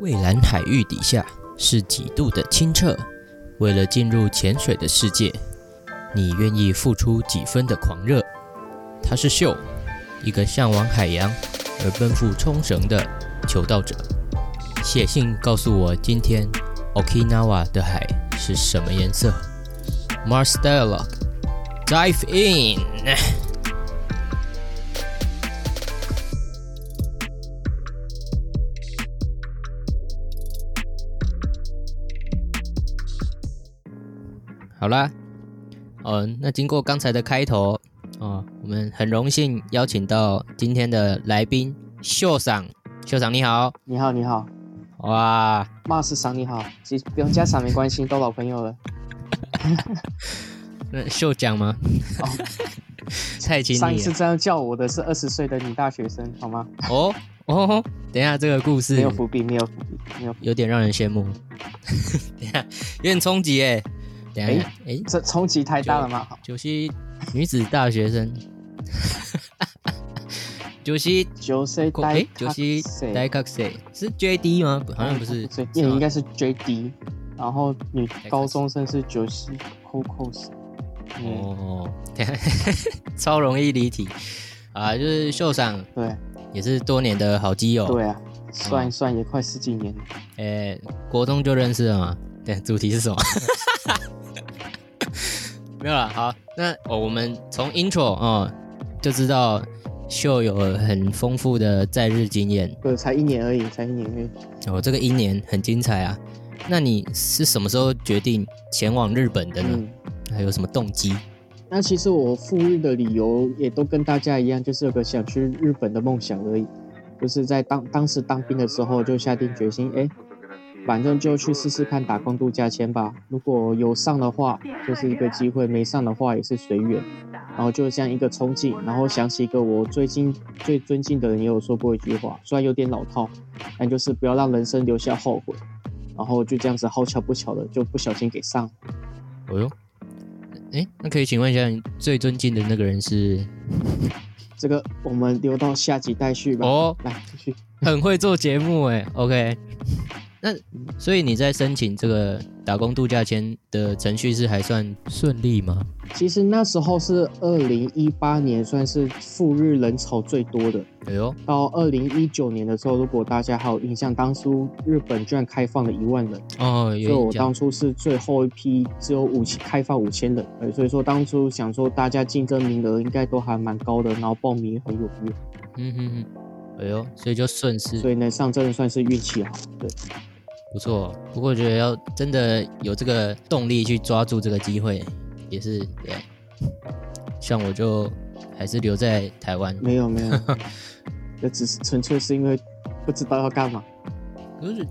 蔚蓝海域底下是几度的清澈？为了进入潜水的世界，你愿意付出几分的狂热？他是秀，一个向往海洋而奔赴冲绳的求道者。写信告诉我，今天 Okinawa 的海是什么颜色？Mars Dialogue，Dive in。好啦，嗯，那经过刚才的开头，哦，我们很荣幸邀请到今天的来宾秀赏，秀赏你好，你好，你好，哇，Mars 赏你好，其实不用加赏没关系，都老朋友了。那秀奖吗？哦，蔡琴，上一次这样叫我的是二十岁的女大学生，好吗？哦哦，等一下这个故事没有伏笔，没有伏笔，没有，有点让人羡慕。等一下有点冲击哎。哎哎，这冲击太大了吗？九溪女子大学生，九溪九西哎，九西大学生是 J D 吗？好像不是，也应该是 J D。然后女高中生是九溪 Cocos。哦，超容易离题啊！就是秀赏，对，也是多年的好基友。对啊，算一算也快十几年了。哎，国中就认识了吗？对，主题是什么？没有了，好，那哦，我们从 intro 哦就知道秀有很丰富的在日经验，对，才一年而已，才一年而已。哦，这个一年很精彩啊。那你是什么时候决定前往日本的呢？还有什么动机？那其实我赴日的理由也都跟大家一样，就是有个想去日本的梦想而已。就是在当当时当兵的时候就下定决心，哎。反正就去试试看打工度假签吧，如果有上的话，就是一个机会；没上的话，也是随缘。然后就像一个憧憬，然后想起一个我最近最尊敬的人也有说过一句话，虽然有点老套，但就是不要让人生留下后悔。然后就这样子好巧不巧的就不小心给上了。哦哟，哎，那可以请问一下，你最尊敬的那个人是？这个我们留到下集待续吧。哦，来继续。很会做节目哎，OK。那所以你在申请这个打工度假签的程序是还算顺利吗？其实那时候是二零一八年，算是赴日人潮最多的。哎呦，到二零一九年的时候，如果大家还有印象，当初日本居然开放了一万人哦，所以我当初是最后一批，只有五千开放五千人。所以说当初想说大家竞争名额应该都还蛮高的，然后报名很踊跃。嗯哼哼，哎呦，所以就顺势，所以呢上真的算是运气好，对。不错，不过我觉得要真的有这个动力去抓住这个机会，也是对。像我就还是留在台湾。没有没有，那只是纯粹是因为不知道要干嘛。可是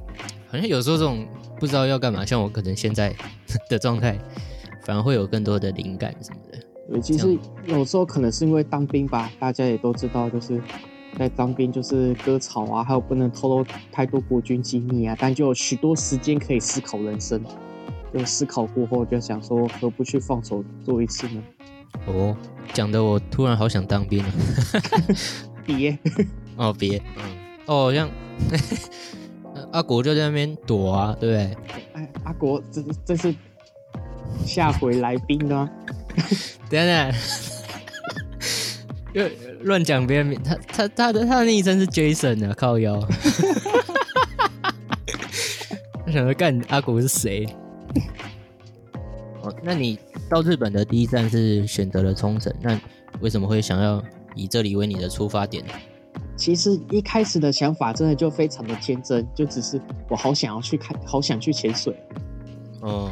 好像有时候这种不知道要干嘛，像我可能现在的状态，反而会有更多的灵感什么的。对，其实有时候可能是因为当兵吧，大家也都知道，就是。在当兵就是割草啊，还有不能透露太多国军机密啊，但就有许多时间可以思考人生。就思考过后，就想说何不去放手做一次呢？哦，讲的我突然好想当兵了。别 哦，别嗯哦，像 阿国就在那边躲啊，对不对？哎，阿国这这是下回来宾啊。等等。又乱讲别人名，他他他的他的昵称是 Jason 啊，靠腰。他想说干阿古是谁？哦，那你到日本的第一站是选择了冲绳，那为什么会想要以这里为你的出发点？其实一开始的想法真的就非常的天真，就只是我好想要去看，好想去潜水。嗯。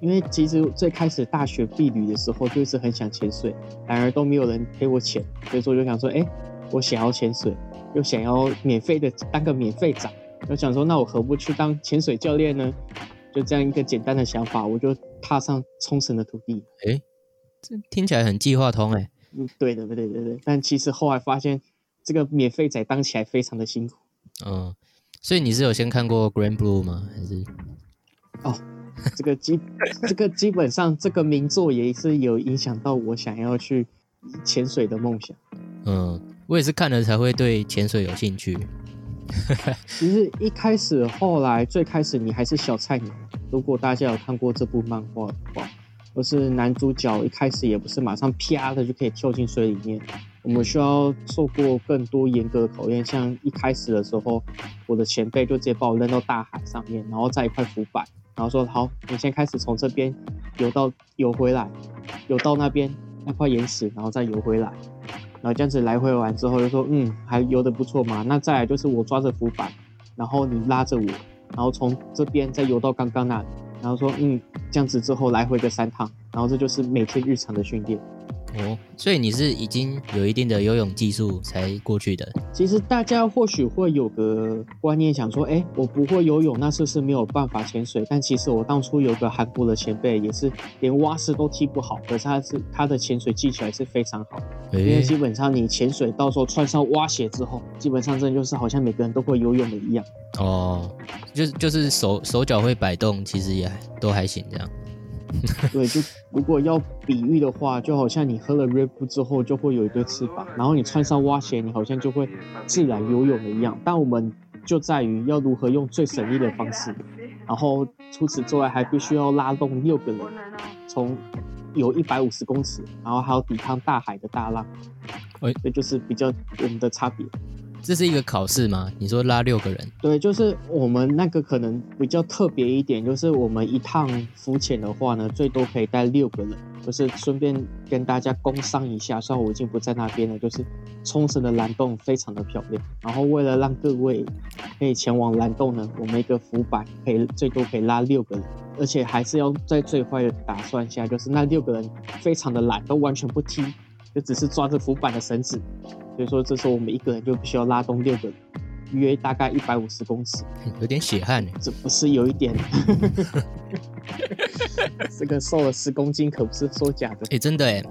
因为其实最开始大学毕旅的时候，就是很想潜水，然而都没有人陪我潜，所以说就想说，哎，我想要潜水，又想要免费的当个免费长，就想说，那我何不去当潜水教练呢？就这样一个简单的想法，我就踏上冲绳的土地。哎，这听起来很计划通哎。嗯，对的，对对对对。但其实后来发现，这个免费仔当起来非常的辛苦。嗯，所以你是有先看过 Grand Blue 吗？还是？哦。这个基这个基本上这个名作也是有影响到我想要去潜水的梦想。嗯，我也是看了才会对潜水有兴趣。其实一开始，后来最开始你还是小菜鸟。如果大家有看过这部漫画的话，就是男主角一开始也不是马上啪的就可以跳进水里面，我们需要受过更多严格的考验。像一开始的时候，我的前辈就直接把我扔到大海上面，然后在一块浮板，然后说：“好，你先开始从这边游到游回来，游到那边那块岩石，然后再游回来。”然后这样子来回完之后，就说：“嗯，还游得不错嘛。”那再来就是我抓着浮板，然后你拉着我。然后从这边再游到刚刚那里，然后说，嗯，这样子之后来回个三趟，然后这就是每天日常的训练。哦，所以你是已经有一定的游泳技术才过去的。其实大家或许会有个观念，想说，哎，我不会游泳，那是不是没有办法潜水？但其实我当初有个韩国的前辈，也是连蛙式都踢不好，可是他是他的潜水技巧还是非常好。因为基本上你潜水到时候穿上蛙鞋之后，基本上真的就是好像每个人都会游泳的一样。哦，就是就是手手脚会摆动，其实也都还行这样。对，就如果要比喻的话，就好像你喝了 Red Bull 之后就会有一对翅膀，然后你穿上蛙鞋，你好像就会自然游泳的一样。但我们就在于要如何用最省力的方式，然后除此之外还必须要拉动六个人，从有一百五十公尺，然后还要抵抗大海的大浪。哎，这就是比较我们的差别。这是一个考试吗？你说拉六个人？对，就是我们那个可能比较特别一点，就是我们一趟浮潜的话呢，最多可以带六个人。就是顺便跟大家工商一下，虽然我已经不在那边了，就是冲绳的蓝洞非常的漂亮。然后为了让各位可以前往蓝洞呢，我们一个浮板可以最多可以拉六个人，而且还是要在最坏的打算下，就是那六个人非常的懒，都完全不踢，就只是抓着浮板的绳子。所以说，这时候我们一个人就必须要拉动六个人，约大概一百五十公尺，有点血汗这不是有一点？这个瘦了十公斤可不是说假的。哎，真的哎，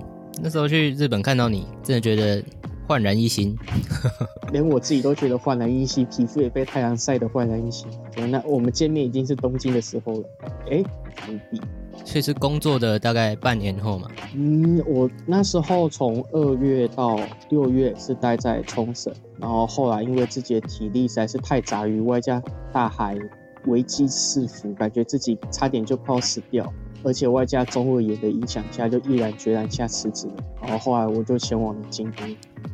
那时候去日本看到你，真的觉得焕然一新，连我自己都觉得焕然一新，皮肤也被太阳晒得焕然一新。那我们见面已经是东京的时候了，哎，不比。所以是工作的大概半年后嘛。嗯，我那时候从二月到六月是待在冲绳，然后后来因为自己的体力实在是太杂于外加大海危机四伏，感觉自己差点就快要死掉，而且外加中二炎的影响下，就毅然决然下辞职了。然后后来我就前往了京都。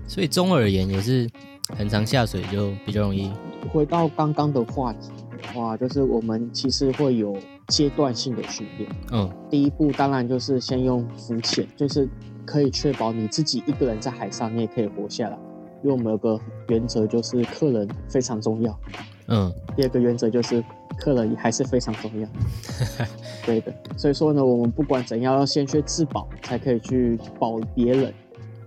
所以中耳炎也是很常下水就比较容易。回到刚刚的话题的话，就是我们其实会有。阶段性的训练，嗯，第一步当然就是先用浮潜，就是可以确保你自己一个人在海上你也可以活下来。因为我们有个原则就是客人非常重要，嗯，第二个原则就是客人还是非常重要，对的。所以说呢，我们不管怎样要先去自保，才可以去保别人，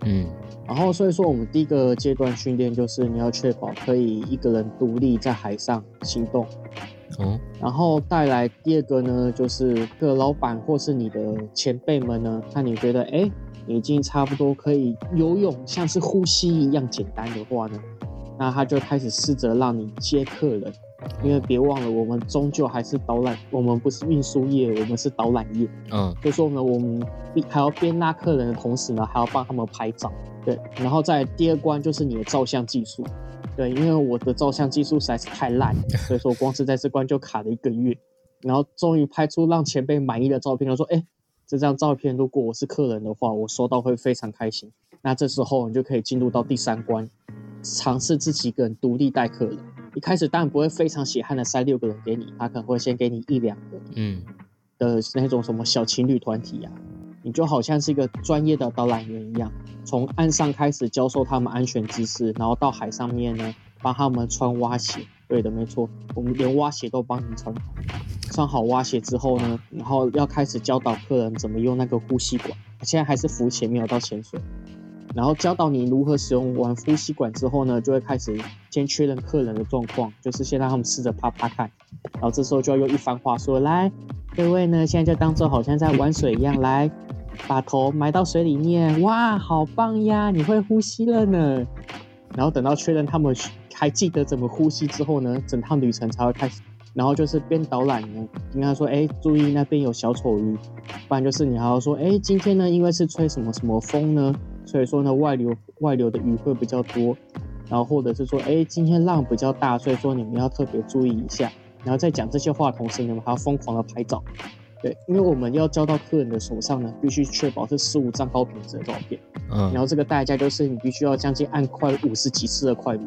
嗯。然后所以说我们第一个阶段训练就是你要确保可以一个人独立在海上行动。哦，然后带来第二个呢，就是各老板或是你的前辈们呢，看你觉得哎，你已经差不多可以游泳，像是呼吸一样简单的话呢，那他就开始试着让你接客人，因为别忘了，我们终究还是导览，我们不是运输业，我们是导览业。嗯，所以说呢，我们还要边拉客人的同时呢，还要帮他们拍照。对，然后在第二关就是你的照相技术。对，因为我的照相技术实在是太烂，所以说光是在这关就卡了一个月，然后终于拍出让前辈满意的照片。他说：“哎，这张照片如果我是客人的话，我收到会非常开心。”那这时候你就可以进入到第三关，尝试自己一个人独立带客人。一开始当然不会非常血汗的塞六个人给你，他可能会先给你一两个，嗯，的那种什么小情侣团体呀。你就好像是一个专业的导览员一样，从岸上开始教授他们安全知识，然后到海上面呢，帮他们穿蛙鞋。对的，没错，我们连蛙鞋都帮你穿好。穿好蛙鞋之后呢，然后要开始教导客人怎么用那个呼吸管。现在还是浮潜，没有到潜水。然后教导你如何使用完呼吸管之后呢，就会开始先确认客人的状况，就是先让他们试着啪啪看。然后这时候就要用一番话说：“来，各位呢，现在就当做好像在玩水一样来。”把头埋到水里面，哇，好棒呀！你会呼吸了呢。然后等到确认他们还记得怎么呼吸之后呢，整趟旅程才会开始。然后就是边导览呢，跟他说：“哎，注意那边有小丑鱼。”不然就是你还要说：“哎，今天呢，因为是吹什么什么风呢，所以说呢，外流外流的鱼会比较多。然后或者是说，哎，今天浪比较大，所以说你们要特别注意一下。然后在讲这些话的同时，你们还要疯狂的拍照，对，因为我们要交到客人的手上呢，必须确保是十五张高品质的照片。嗯，然后这个代价就是你必须要将近按快五十几次的快门，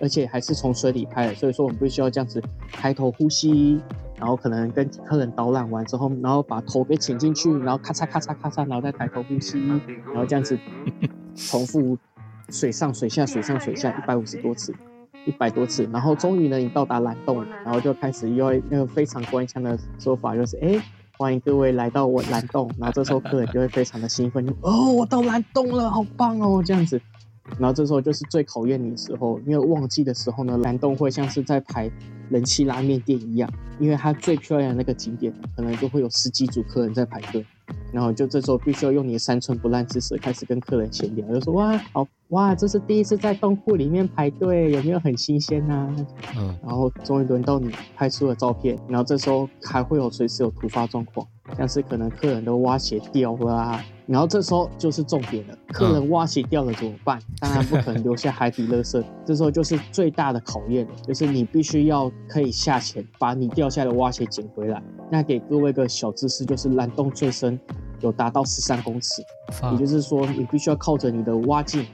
而且还是从水里拍的，所以说我们必须要这样子抬头呼吸，然后可能跟客人导览完之后，然后把头给潜进去，然后咔嚓咔嚓咔嚓，然后再抬头呼吸，然后这样子 重复水上水下水上水下一百五十多次，一百多次，然后终于呢你到达蓝洞，然后就开始用那个非常官腔的说法就是哎。欢迎各位来到我蓝洞，然后这时候客人就会非常的兴奋，就哦，我到蓝洞了，好棒哦，这样子。然后这时候就是最考验你的时候，因为旺季的时候呢，蓝洞会像是在排人气拉面店一样，因为它最漂亮的那个景点，可能就会有十几组客人在排队。然后就这时候必须要用你的三寸不烂之舌开始跟客人闲聊，就说哇好哇，这是第一次在洞库里面排队，有没有很新鲜呐？嗯，然后终于轮到你拍出了照片，然后这时候还会有随时有突发状况，像是可能客人都挖鞋掉了啊，然后这时候就是重点了，客人挖鞋掉了怎么办？当然不可能留下海底垃圾，这时候就是最大的考验了，就是你必须要可以下潜把你掉下的挖鞋捡回来。那给各位一个小知识，就是蓝洞最深。有达到十三公尺，也就是说，你必须要靠着你的蛙镜、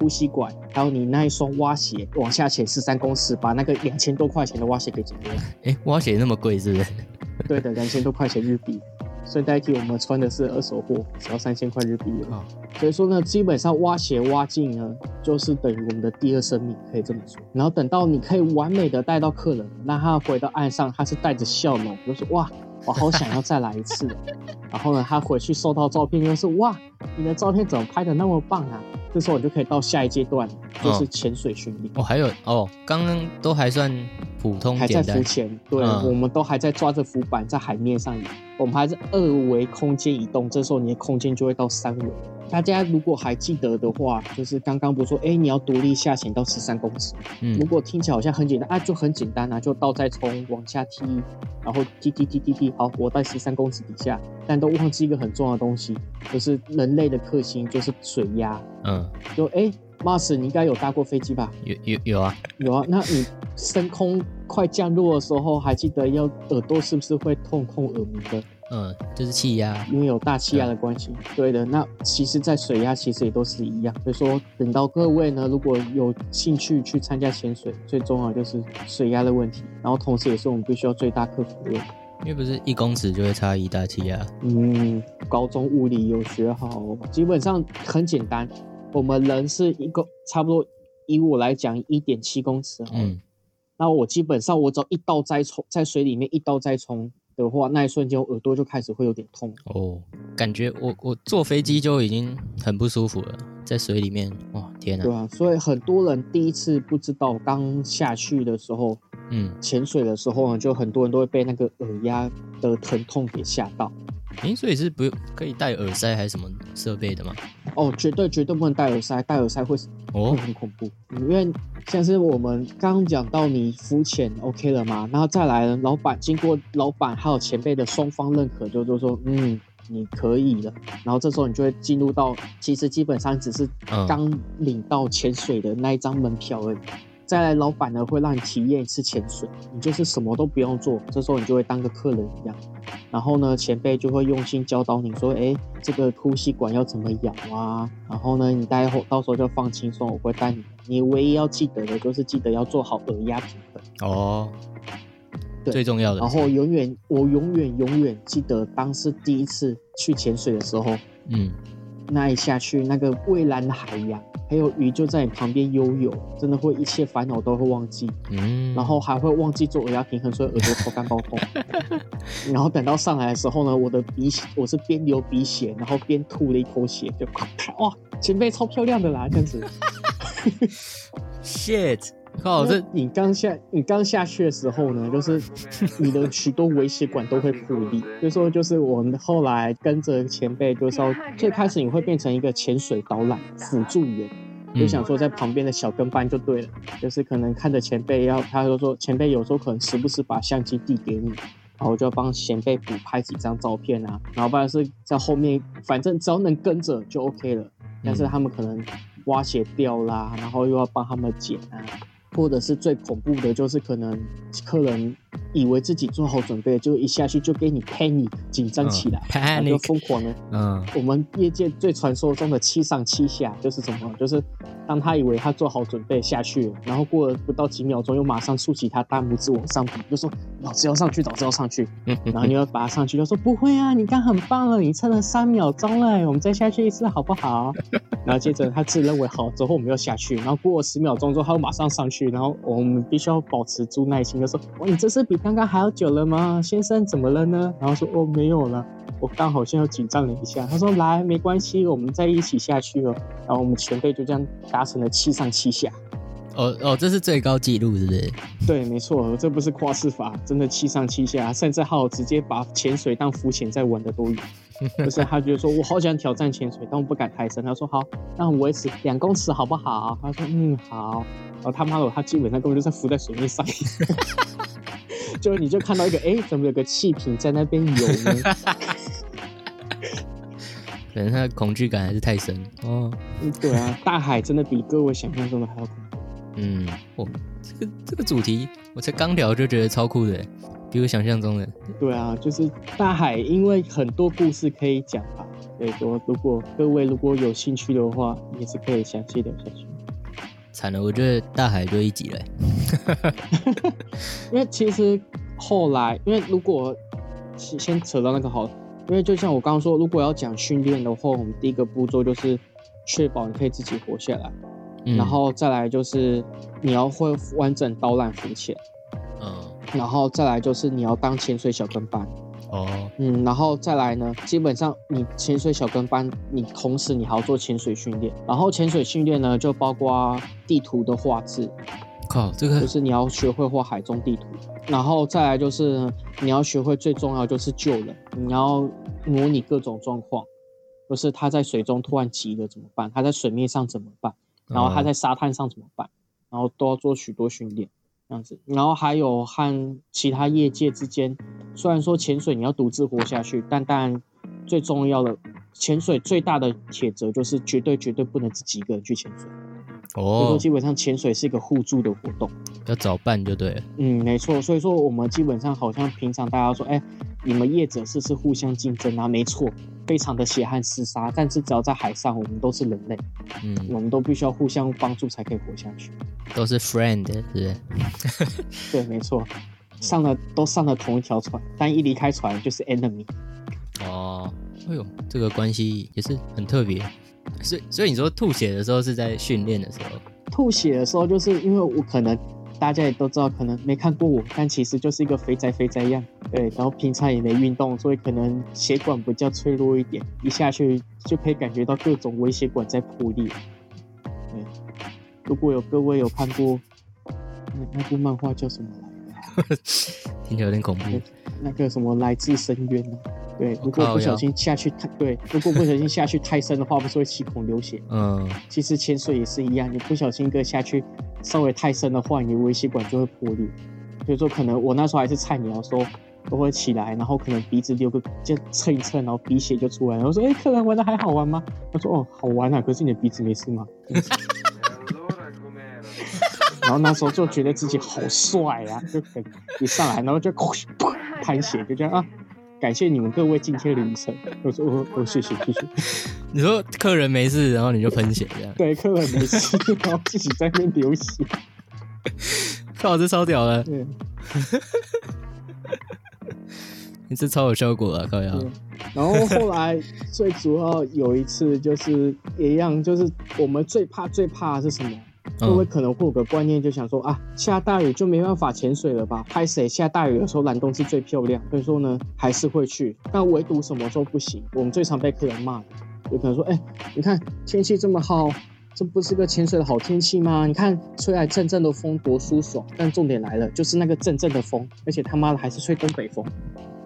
呼吸管，还有你那一双蛙鞋往下潜十三公尺，把那个两千多块钱的蛙鞋给捡回来。哎，蛙鞋那么贵是不是？对的，两千多块钱日币。顺带提，我们穿的是二手货，只要三千块日币。啊，所以说呢，基本上挖鞋、挖镜呢，就是等于我们的第二生命，可以这么说。然后等到你可以完美的带到客人，那他回到岸上，他是带着笑容，就说哇。我好想要再来一次，然后呢，他回去收到照片又是哇，你的照片怎么拍的那么棒啊？这时候我就可以到下一阶段，就是潜水训练。哦，还有哦，刚刚都还算普通，还在浮潜，对，我们都还在抓着浮板在海面上，我们还是二维空间移动，这时候你的空间就会到三维。大家如果还记得的话，就是刚刚不是说，哎，你要独立下潜到十三公尺。嗯，如果听起来好像很简单啊，就很简单啊，就倒再冲往下踢，然后踢踢踢踢踢，好，我在十三公尺底下，但都忘记一个很重要的东西，就是人类的克星，就是水压。嗯，就哎，Mars，你应该有搭过飞机吧？有有有啊，有啊。那你升空快降落的时候，还记得要耳朵是不是会痛痛耳鸣的？嗯，就是气压，因为有大气压的关系。对的，那其实，在水压其实也都是一样。所以说，等到各位呢，如果有兴趣去参加潜水，最重要就是水压的问题，然后同时也是我们必须要最大克服的问题。因为不是一公尺就会差一大气压。嗯，高中物理有学好，基本上很简单。我们人是一个差不多，以我来讲，一点七公尺。嗯，那我基本上我只要一刀再冲，在水里面一刀再冲。的话，那一瞬间我耳朵就开始会有点痛哦，感觉我我坐飞机就已经很不舒服了，在水里面，哇天哪！对啊，所以很多人第一次不知道刚下去的时候，嗯，潜水的时候呢，就很多人都会被那个耳压的疼痛给吓到。哎，所以是不可以戴耳塞还是什么设备的吗？哦，绝对绝对不能戴耳塞，戴耳塞会哦很恐怖。因为像是我们刚刚讲到你浮潜 OK 了吗？然后再来呢，老板经过老板还有前辈的双方认可，就就说嗯你可以了。然后这时候你就会进入到，其实基本上只是刚领到潜水的那一张门票而已。再来，老板呢会让你体验一次潜水，你就是什么都不用做，这时候你就会当个客人一样。然后呢，前辈就会用心教导你说，哎，这个呼吸管要怎么咬啊？然后呢，你待会到时候就放轻松，我会带你。你唯一要记得的就是记得要做好耳压平衡哦，最重要的。然后永远，我永远永远记得当时第一次去潜水的时候，嗯。那一下去，那个蔚蓝的海洋，还有鱼就在你旁边悠游，真的会一切烦恼都会忘记，嗯，然后还会忘记做耳压平衡，所以耳朵头干爆痛。然后等到上来的时候呢，我的鼻血，我是边流鼻血，然后边吐了一口血，就哇，前辈超漂亮的啦，这样子。Shit。靠！这你刚下你刚下去的时候呢，就是你的许多微血管都会破裂。所以说就是我们后来跟着前辈，就是要 最开始你会变成一个潜水导览辅助员，就想说在旁边的小跟班就对了。就是可能看着前辈要，他就说前辈有时候可能时不时把相机递给你，然后就要帮前辈补拍几张照片啊，然后不然是在后面，反正只要能跟着就 OK 了。但是他们可能挖鞋掉啦，然后又要帮他们捡啊，或者是最恐怖的就是可能客人以为自己做好准备，就一下去就给你 panic 紧张起来，然后就疯狂的。嗯我们业界最传说中的七上七下就是什么？就是当他以为他做好准备下去了，然后过了不到几秒钟，又马上竖起他大拇指往上比，就说老子要上去，老子要上去。然后你要把他上去，就说不会啊，你刚很棒了，你撑了三秒钟了，我们再下去一次好不好？然后接着他自认为好之后，我们要下去，然后过了十秒钟之后，他又马上上去，然后我们必须要保持住耐心，就说哇，你这次比刚刚还要久了吗？先生怎么了呢？然后说哦没有了，我刚好像又紧张了一下。他说来没关系，我们再一起下去哦。然后我们前辈就这样达成了七上七下。哦哦，这是最高纪录，是不是？对，没错，这不是夸饰法，真的七上七下，甚至还有直接把潜水当浮潜在玩的都有。就是他觉得说，我好想挑战潜水，但我不敢太深。他说好，那我维持两公尺好不好？他说嗯好。然后他妈的，他基本上根本就在浮在水面上，就是你就看到一个哎，怎么有个气瓶在那边游呢？可能他的恐惧感还是太深哦。嗯对啊，大海真的比各位想象中的还要恐怖。嗯，哦，这个这个主题我才刚聊就觉得超酷的，比我想象中的。对啊，就是大海，因为很多故事可以讲吧。所以说，如果各位如果有兴趣的话，也是可以详细聊下去。惨了，我觉得大海就一集了。因为其实后来，因为如果先先扯到那个好，因为就像我刚刚说，如果要讲训练的话，我们第一个步骤就是确保你可以自己活下来，嗯然后再来就是你要会完整导览浮潜，嗯然后再来就是你要当潜水小跟班。哦。嗯，然后再来呢，基本上你潜水小跟班，你同时你还要做潜水训练，然后潜水训练呢就包括地图的画质，靠，这个就是你要学会画海中地图，然后再来就是你要学会最重要就是救人，你要模拟各种状况，就是他在水中突然急了怎么办，他在水面上怎么办，然后他在沙滩上怎么办，然后都要做许多训练。这样子，然后还有和其他业界之间，虽然说潜水你要独自活下去，但当然最重要的，潜水最大的铁则就是绝对绝对不能自己一个人去潜水。所以说哦，基本上潜水是一个互助的活动。要找伴就对了。嗯，没错。所以说我们基本上好像平常大家说，哎，你们业者是不是互相竞争啊？没错，非常的血汗厮杀。但是只要在海上，我们都是人类，嗯，我们都必须要互相帮助才可以活下去。都是 friend，是不是？对，没错。上了都上了同一条船，但一离开船就是 enemy。哦，哎呦，这个关系也是很特别。所以，所以你说吐血的时候是在训练的时候？吐血的时候，就是因为我可能大家也都知道，可能没看过我，但其实就是一个肥宅肥宅样，对，然后平常也没运动，所以可能血管比较脆弱一点，一下去就可以感觉到各种微血管在破裂。对，如果有各位有看过那那部漫画叫什么来着？听起来有点恐怖。那个什么来自深渊呢、对，如果不小心下去太对，如果不小心下去太深的话，不是会气孔流血？嗯，其实潜水也是一样，你不小心一个下去稍微太深的话，你的微血管就会破裂。所以说，可能我那时候还是菜鸟的时候，都会起来，然后可能鼻子流个就蹭一蹭，然后鼻血就出来了。我说：“哎、客人玩的还好玩吗？”他说：“哦，好玩啊，可是你的鼻子没事吗？”然后那时候就觉得自己好帅啊，就很一上来，然后就 噗喷血，就这样啊。感谢你们各位今天凌晨。我说：“我我，谢谢谢谢。”你说客人没事，然后你就喷血这样，对，客人没事，然后自己在那边流血。靠，这超屌的，对，你这超有效果啊，高阳！然后后来最主要有一次就是也一样，就是我们最怕最怕的是什么？各位嗯，可能会有个观念，就想说啊，下大雨就没办法潜水了吧？拍谁下大雨的时候蓝洞是最漂亮，所以说呢还是会去，但唯独什么时候不行？我们最常被客人骂的，有可能说，哎、你看天气这么好，这不是个潜水的好天气吗？你看吹来阵阵的风多舒爽，但重点来了，就是那个阵阵的风，而且他妈的还是吹东北风，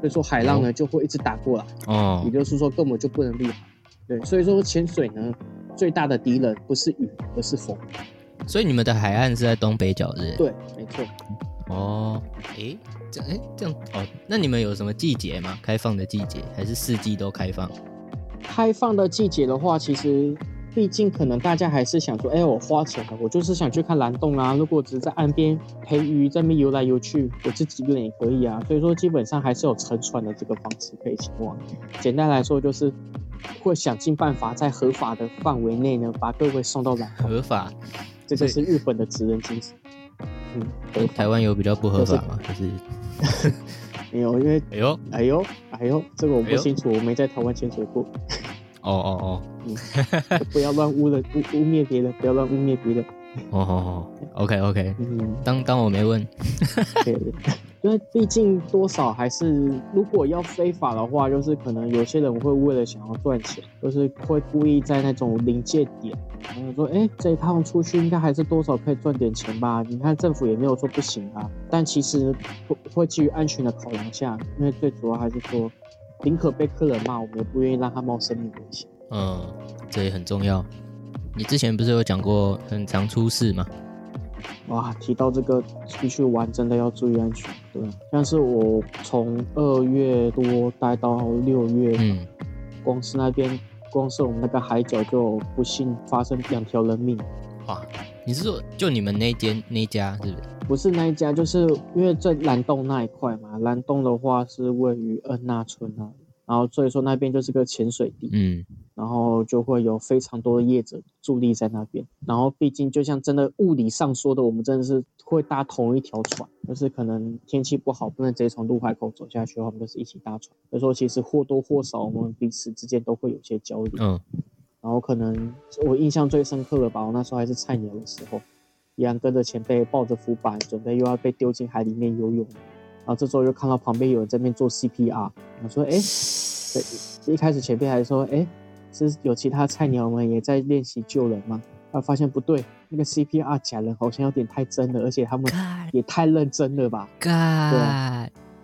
所以说海浪呢就会一直打过来。哦也，就是说根本就不能厉害。对，所以说潜水呢，最大的敌人不是雨，而是风。所以你们的海岸是在东北角，是？对，没错。哦，诶，这样诶这样哦，那你们有什么季节吗？开放的季节还是四季都开放？开放的季节的话，其实毕竟可能大家还是想说，哎，我花钱了，我就是想去看蓝洞啊。如果只是在岸边陪鱼，在那边游来游去，我自己一个人也可以啊。所以说，基本上还是有乘船的这个方式可以前往。简单来说，就是会想尽办法在合法的范围内呢，把各位送到蓝洞。合法，这就是日本的职人精神。嗯，台湾有比较不合法吗？就是 没有？因为 哎呦，哎呦，哎呦，这个我不清楚，我没在台湾潜水过。哦哦哦，嗯，不要乱污了，污污蔑别人，不要乱污蔑别人。哦哦哦，OK OK，嗯，当当我没问。对，因为毕竟多少还是，如果要非法的话，就是可能有些人会为了想要赚钱，就是会故意在那种临界点，然后说，哎，这一趟出去应该还是多少可以赚点钱吧？你看政府也没有说不行啊，但其实会会基于安全的考量下，因为最主要还是说。宁可被客人骂，我们也不愿意让他冒生命危险。嗯，这也很重要。你之前不是有讲过很常出事吗？哇，提到这个出去玩真的要注意安全。对，但是我从二月多待到六月，嗯，光是那边，光是我们那个海角就不幸发生两条人命。哇，你是说就你们那间那家是不是？不是那一家，就是因为在蓝洞那一块嘛。蓝洞的话是位于恩纳村那里，然后所以说那边就是个潜水地，嗯，然后就会有非常多的业者伫立在那边。然后毕竟就像真的物理上说的，我们真的是会搭同一条船，就是可能天气不好不能直接从陆海口走下去的话，我们就是一起搭船。所以说其实或多或少我们彼此之间都会有些交流，嗯，然后可能我印象最深刻的吧，我那时候还是菜鸟的时候。一样跟着前辈抱着浮板，准备又要被丢进海里面游泳，然后这时候又看到旁边有人在那边做 CPR，我说：“哎，对，一开始前辈还说，哎，是有其他菜鸟们也在练习救人吗？啊发现不对，那个 CPR 假人好像有点太真了，而且他们也太认真了吧？对，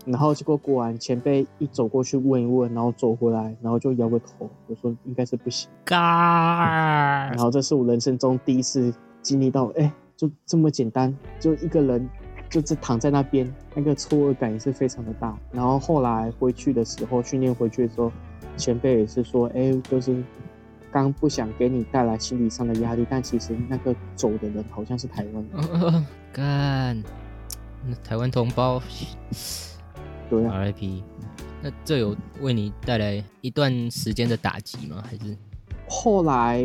然后结果果然前辈一走过去问一问，然后走回来，然后就摇个头，我说应该是不行。然后这是我人生中第一次经历到，哎。就这么简单，就一个人，就是躺在那边，那个错愕感也是非常的大。然后后来回去的时候，训练回去的时候，前辈也是说，哎，就是刚不想给你带来心理上的压力，但其实那个走的人好像是台湾。干，台湾同胞，对，RIP。那这有为你带来一段时间的打击吗？还是后来？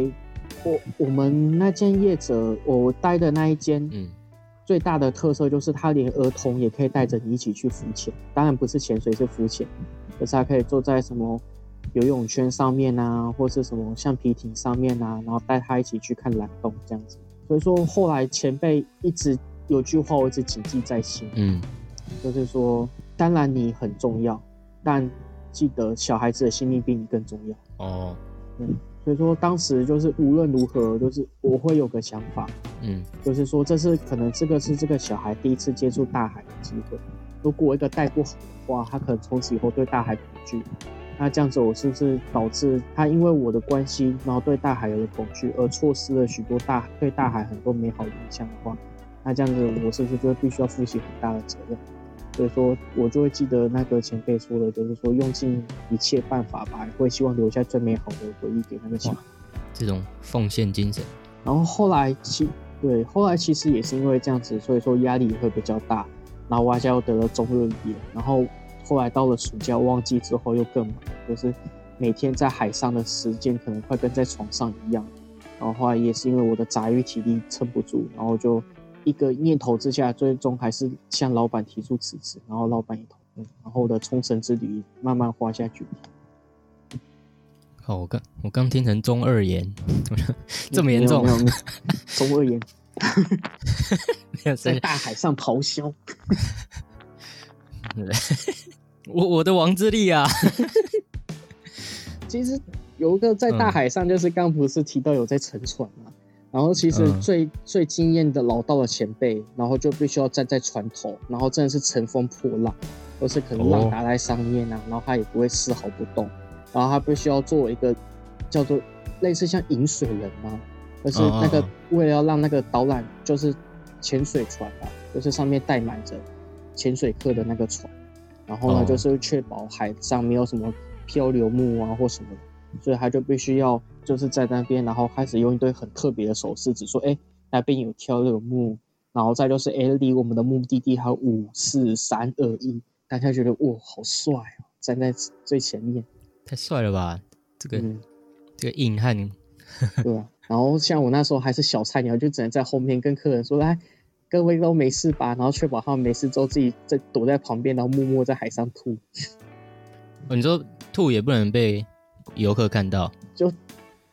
我我们那间业者，我待的那一间，嗯，最大的特色就是他连儿童也可以带着你一起去浮潜，当然不是潜水，是浮潜，就是他可以坐在什么游泳圈上面啊，或是什么橡皮艇上面啊，然后带他一起去看蓝洞这样子。所以说后来前辈一直有句话我一直谨记在心，嗯，就是说，当然你很重要，但记得小孩子的性命比你更重要。哦，嗯。所以说，当时就是无论如何，就是我会有个想法，嗯，就是说这是可能这个是这个小孩第一次接触大海的机会。如果一个带不好的话，他可能从此以后对大海恐惧。那这样子，我是不是导致他因为我的关系，然后对大海有了恐惧，而错失了许多大对大海很多美好影响的话，那这样子，我是不是就必须要负起很大的责任？所以说，我就会记得那个前辈说的，就是说用尽一切办法吧，会希望留下最美好的回忆给那个小孩。这种奉献精神。然后后来其对，后来其实也是因为这样子，所以说压力会比较大。然后外加又得了中热炎，然后后来到了暑假旺季之后又更忙，就是每天在海上的时间可能快跟在床上一样。然后后来也是因为我的杂鱼体力撑不住，然后就。一个念头之下，最终还是向老板提出辞职，然后老板也同意，然后我的冲绳之旅慢慢画下句点。好，我刚我刚听成中二炎，这么严重？中二炎，在大海上咆哮。我我的王之力啊！其实有一个在大海上，就是刚不是提到有在沉船嘛？然后其实最最惊艳的老道的前辈，然后就必须要站在船头，然后真的是乘风破浪，或是可能浪打在上面啊，然后他也不会丝毫不动，然后他必须要作为一个叫做类似像引水人嘛，就是那个为了要让那个导览就是潜水船啊，就是上面带满着潜水客的那个船，然后呢就是确保海上没有什么漂流木啊或什么，所以他就必须要就是在那边，然后开始用一堆很特别的手势，指说，哎，那边有漂流木，然后再就是，哎，离我们的目的地还有五四三二一，大家觉得哇，好帅哦，站在最前面，太帅了吧，这个这个硬汉，对吧？然后像我那时候还是小菜鸟，就只能在后面跟客人说，来。各位都没事吧？然后确保他们没事之后，自己在躲在旁边，然后默默在海上吐。你说吐也不能被游客看到，就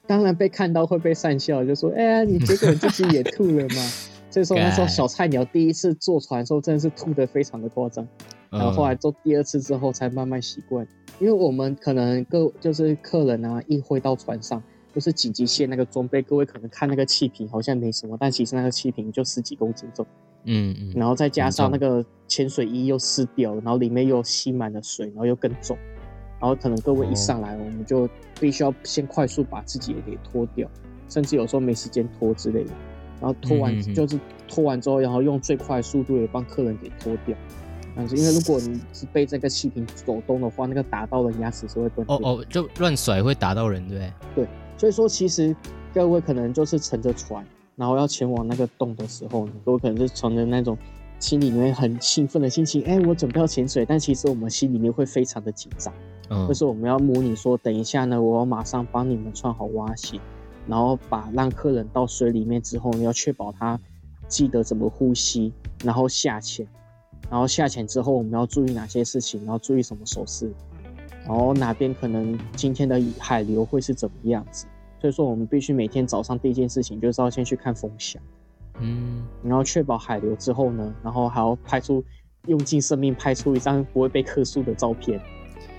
当然被看到会被讪笑，就说：“哎呀，你结果自己也吐了嘛？” 所以说那时候小菜鸟第一次坐船的时候，真的是吐的非常的夸张。然后后来做第二次之后，才慢慢习惯。因为我们可能各就是客人啊，一回到船上。就是紧急线那个装备，各位可能看那个气瓶好像没什么，但其实那个气瓶就十几公斤重。嗯嗯。然后再加上那个潜水衣又湿掉了，然后里面又吸满了水，然后又更重。然后可能各位一上来，我们就必须要先快速把自己也给脱掉，甚至有时候没时间脱之类的。然后脱完就是脱完之后，然后用最快速度也帮客人给脱掉。但是因为如果你是被这个气瓶走动的话，那个打到的牙齿是会断。哦哦，就乱甩会打到人，对不对？对。所以说，其实各位可能就是乘着船，然后要前往那个洞的时候，各位可能是乘着那种心里面很兴奋的心情，哎，我准备要潜水，但其实我们心里面会非常的紧张，嗯，就是我们要模拟说，等一下呢，我要马上帮你们穿好蛙鞋，然后把让客人到水里面之后，你要确保他记得怎么呼吸，然后下潜，然后下潜之后我们要注意哪些事情，然后注意什么手势。然后哪边可能今天的海流会是怎么样子？所以说我们必须每天早上第一件事情就是要先去看风向，嗯，然后确保海流之后呢，然后还要拍出用尽生命拍出一张不会被克数的照片，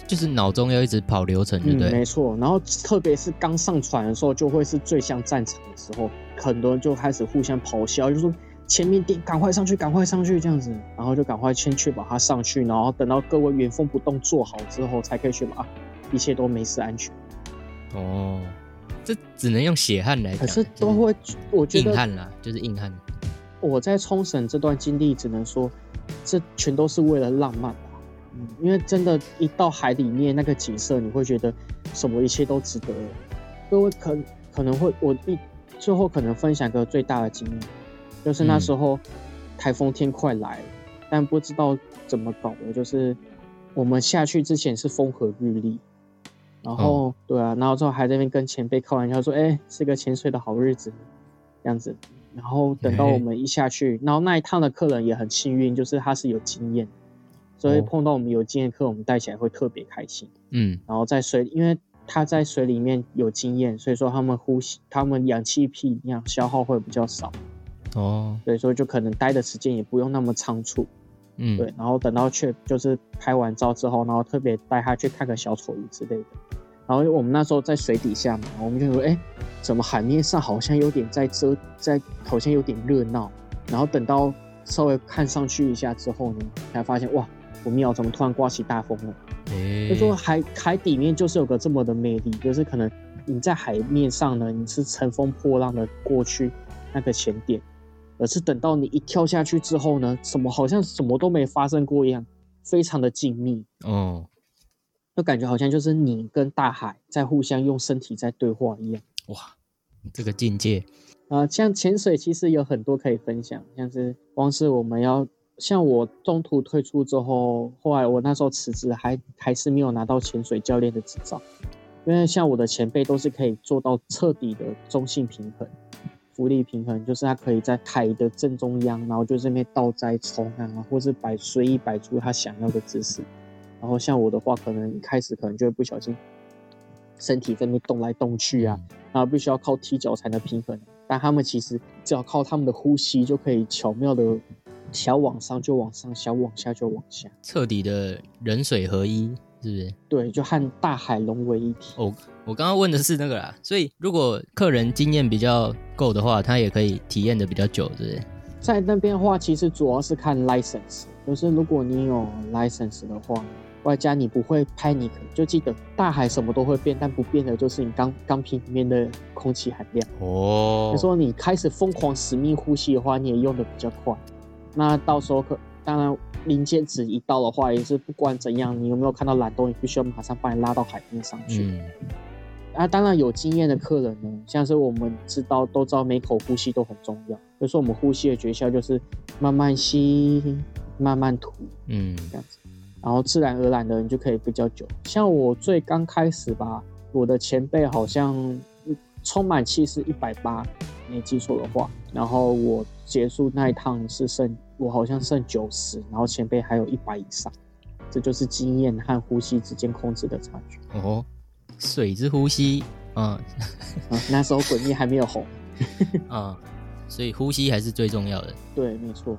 就是脑中要一直跑流程，对不对？没错。然后特别是刚上船的时候，就会是最像战场的时候，很多人就开始互相咆哮，就说。前面点，赶快上去，赶快上去，这样子，然后就赶快先确保他上去，然后等到各位原封不动做好之后，才可以确保啊，一切都没事，安全。哦，这只能用血汗来讲，可是都会，我觉得硬汉啦，就是硬汉。我在冲绳这段经历，只能说，这全都是为了浪漫吧。嗯，因为真的，一到海里面那个景色，你会觉得什么一切都值得。各位可可能会，我一最后可能分享个最大的经验。就是那时候，台风天快来了，但不知道怎么搞的，就是我们下去之前是风和日丽，然后对啊，然后之后还在那边跟前辈开玩笑说，哎，是个潜水的好日子，这样子。然后等到我们一下去，然后那一趟的客人也很幸运，就是他是有经验，所以碰到我们有经验客，我们带起来会特别开心。嗯，然后在水，因为他在水里面有经验，所以说他们呼吸，他们氧气屁氧消耗会比较少。哦，所以说就可能待的时间也不用那么仓促，嗯，对，然后等到去就是拍完照之后，然后特别带他去看个小丑鱼之类的，然后我们那时候在水底下嘛，我们就说，哎，怎么海面上好像有点在遮，在好像有点热闹，然后等到稍微看上去一下之后呢，才发现哇，不妙，怎么突然刮起大风了？就说海海底面就是有个这么的魅力，就是可能你在海面上呢，你是乘风破浪的过去那个前点。而是等到你一跳下去之后呢，什么好像什么都没发生过一样，非常的静谧哦，就感觉好像就是你跟大海在互相用身体在对话一样。哇，这个境界啊，像潜水其实有很多可以分享，像是光是我们要像我中途退出之后，后来我那时候辞职还还是没有拿到潜水教练的执照，因为像我的前辈都是可以做到彻底的中性平衡。浮力平衡就是它可以在海的正中央，然后就这边倒栽葱啊，或是摆随意摆出他想要的姿势。然后像我的话，可能一开始可能就会不小心身体在那边动来动去啊，然后必须要靠踢脚才能平衡。但他们其实只要靠他们的呼吸就可以巧妙的小往上就往上，小往下就往下，彻底的人水合一。是不是？对，就和大海融为一体。哦，我刚刚问的是那个啦，所以如果客人经验比较够的话，他也可以体验的比较久，对不对？在那边的话，其实主要是看 license，就是如果你有 license 的话，外加你不会 panic，就记得大海什么都会变，但不变的就是你钢钢瓶里面的空气含量。哦，就说你开始疯狂死命呼吸的话，你也用的比较快，那到时候可当然。临界值一到的话，也是不管怎样，你有没有看到蓝洞，你必须要马上把你拉到海面上去。嗯，啊，当然有经验的客人呢，像是我们知道都知道每口呼吸都很重要，就是我们呼吸的诀窍就是慢慢吸，慢慢吐，嗯这样子，然后自然而然的你就可以比较久。像我最刚开始吧，我的前辈好像充满气是一百八，没记错的话，然后我结束那一趟是剩我好像剩九十，然后前辈还有一百以上，这就是经验和呼吸之间控制的差距。哦，水之呼吸，嗯啊，那时候滚灭还没有红，啊，所以呼吸还是最重要的。对，没错，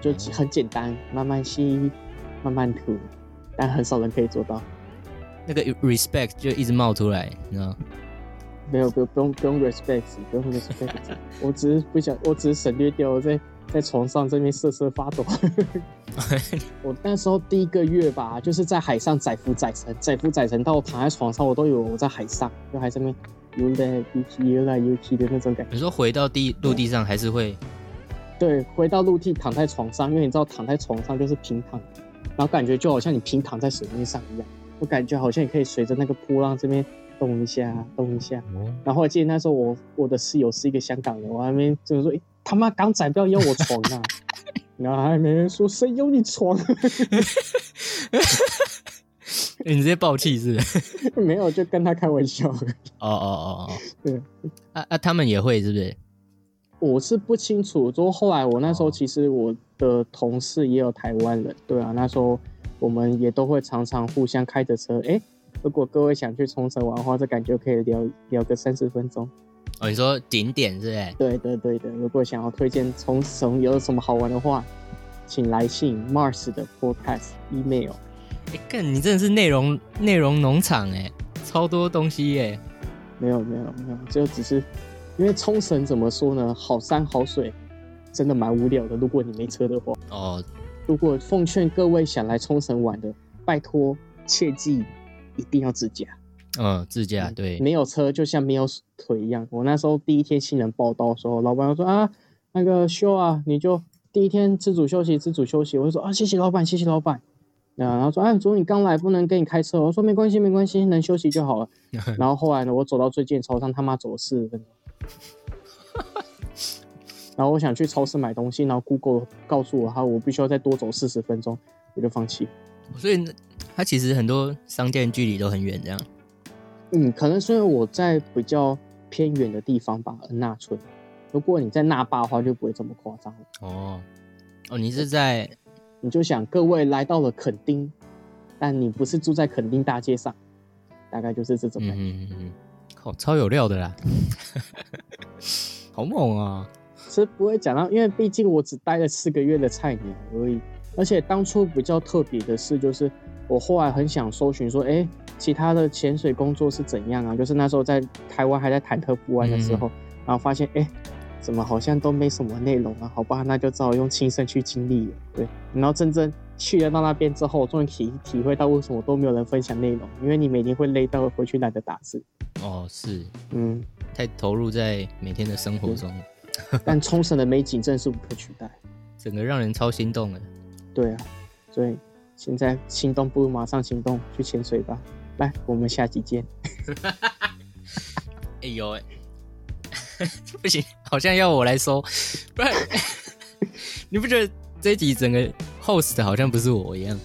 就很简单，慢慢吸，慢慢吐，但很少人可以做到。那个 respect 就一直冒出来，你知道吗？没有，不用不用不用 respect，不用 respect，我只是不想，我只是省略掉我在在床上这边瑟瑟发抖。我那时候第一个月吧，就是在海上载浮载沉，载浮载沉到我躺在床上，我都以为我在海上，就还在那边游来游去、游来游去的那种感觉。你说回到地陆地上还是会，对，回到陆地躺在床上，因为你知道躺在床上就是平躺，然后感觉就好像你平躺在水面上一样，我感觉好像你可以随着那个波浪这边动一下动一下。哦，然后我记得那时候我我的室友是一个香港人，我还没就是说，诶他妈港仔不要邀我床啊！然后还没人说谁邀你床，你直接爆气是不是？没有就跟他开玩笑。哦哦哦哦，对，啊啊，他们也会是不是？我是不清楚，之后后来我那时候其实我的同事也有台湾人，对啊，那时候我们也都会常常互相开着车，诶，如果各位想去冲绳玩的话，这感觉可以聊聊个三十分钟。哦，你说景点是不是？对对对的，如果想要推荐冲绳有什么好玩的话，请来信 Mars 的 Podcast email。哎，干，你真的是内容内容农场哎，超多东西耶。没有没有没有，就只是因为冲绳怎么说呢？好山好水，真的蛮无聊的。如果你没车的话，哦，如果奉劝各位想来冲绳玩的，拜托切记一定要自驾。嗯，自驾对，没有车就像没有腿一样。我那时候第一天新人报道的时候，老板就说啊，那个休啊，你就第一天自主休息，自主休息。我就说啊，谢谢老板，谢谢老板。啊，然后说啊，主你刚来，不能给你开车。我说没关系，没关系，能休息就好了。然后后来呢，我走到最近的超商，他妈走了四十分钟。然后我想去超市买东西，然后 Google 告诉我，哈我必须要再多走四十分钟，我就放弃。所以它其实很多商店距离都很远，这样。嗯，可能是因为我在比较偏远的地方吧，恩纳村。如果你在那霸的话，就不会这么夸张了。哦，哦，你是在你就想各位来到了垦丁，但你不是住在垦丁大街上，大概就是这种嗯感觉。嗯嗯嗯，靠，超有料的啦，好猛啊！是不会讲到，因为毕竟我只待了四个月的菜鸟而已。而且当初比较特别的事，就是我后来很想搜寻说，哎，其他的潜水工作是怎样啊？就是那时候在台湾还在忐忑不安的时候，然后发现，哎，怎么好像都没什么内容啊？好吧，那就只好用亲身去经历了。对，然后真正去了到那边之后，我终于体体会到为什么都没有人分享内容，因为你每天会累到回去懒得打字。哦，是嗯，太投入在每天的生活中，但冲绳的美景真是无可取代。整个让人超心动的。对啊，所以现在心动不如马上行动，去潜水吧。来，我们下集见。哎呦哎，不行，好像要我来说，不然你不觉得这一集整个 host 好像不是我一样？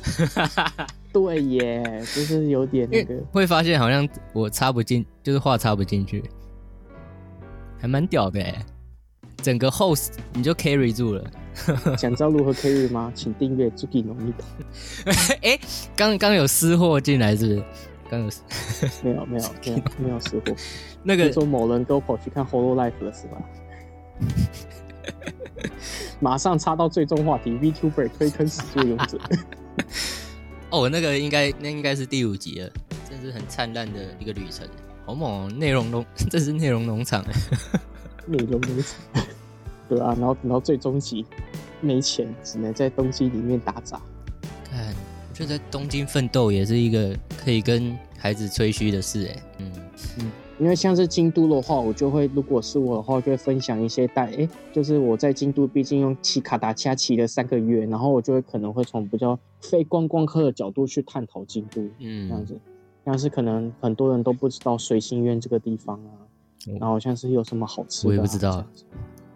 对耶，就是有点那个会发现好像我插不进，就是话插不进去，还蛮屌的哎。整个 host 你就 carry 住了。想知道如何 carry 吗？请订阅 Zuki 农一桶。哎，刚刚有私货进来是不是？刚有 没有没有没有没有私货。那个听说某人都跑去看 Holo Life 了是吧？马上插到最终话题，VTuber 推坑始作俑者。哦，那个应该那应该是第五集了，真是很灿烂的一个旅程，好猛哦！内容农，这是内容农场。内容农场。对啊，然后等到最终集没钱，只能在东京里面打杂。看，我觉得在东京奋斗也是一个可以跟孩子吹嘘的事哎。嗯嗯，因为像是京都的话，我就会，如果是我的话，就会分享一些带，哎，就是我在京都，毕竟用骑卡达恰骑了三个月，然后我就会可能会从比较非观光客的角度去探讨京都，嗯这样嗯，子。像是可能很多人都不知道水心苑这个地方啊，然后像是有什么好吃的、啊，我也不知道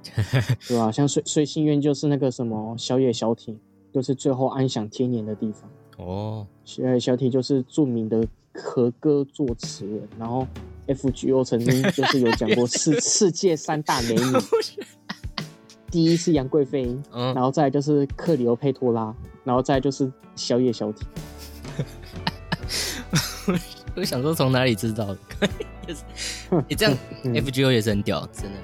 对吧、像水水心苑就是那个什么小野小町，就是最后安享天年的地方。哦，小野小町就是著名的和歌作词人，然后 FGO 曾经就是有讲过世 世界三大美女，第一是杨贵妃，嗯然后再来就是克里欧佩托拉，然后再来就是小野小町。我想说从哪里知道的？也是，你这样嗯 FGO 也是很屌，真的。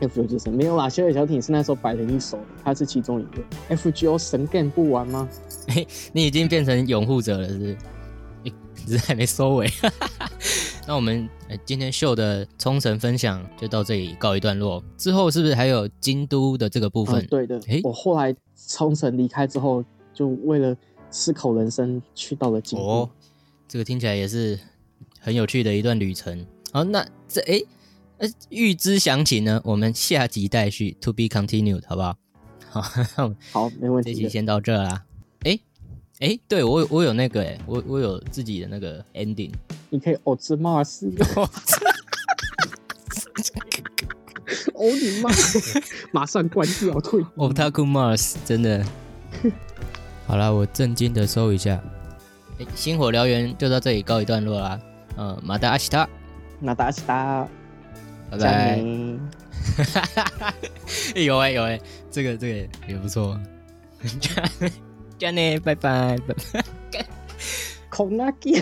FGO 就是没有啦，小野小艇是那时候百人一手的，他是其中一个。FGO 神 game 不玩吗？你已经变成拥护者了，是不是？你只是还没收尾。那我们、呃今天秀的冲绳分享就到这里告一段落。之后是不是还有京都的这个部分？嗯，对的诶。我后来冲绳离开之后，就为了思考人生，去到了京都。哦，这个听起来也是很有趣的一段旅程。好，那这诶，呃，预知详情呢，我们下集待续，to be continued，好不好？好，没问题。这集先到这啦。哎，哎，对我有我有那个哎，我我有自己的那个 ending。你可以哦兹马尔斯，哦你妈！马上关掉，退。Otaku Mars 真的。好了，我震惊的搜一下。诶星火燎原就到这里告一段落啦。呃，马达阿西塔，马达阿西达，加拜拜。美 有哎、有哎、这个这个也不错。这样呢，拜拜拜拜。孔纳基。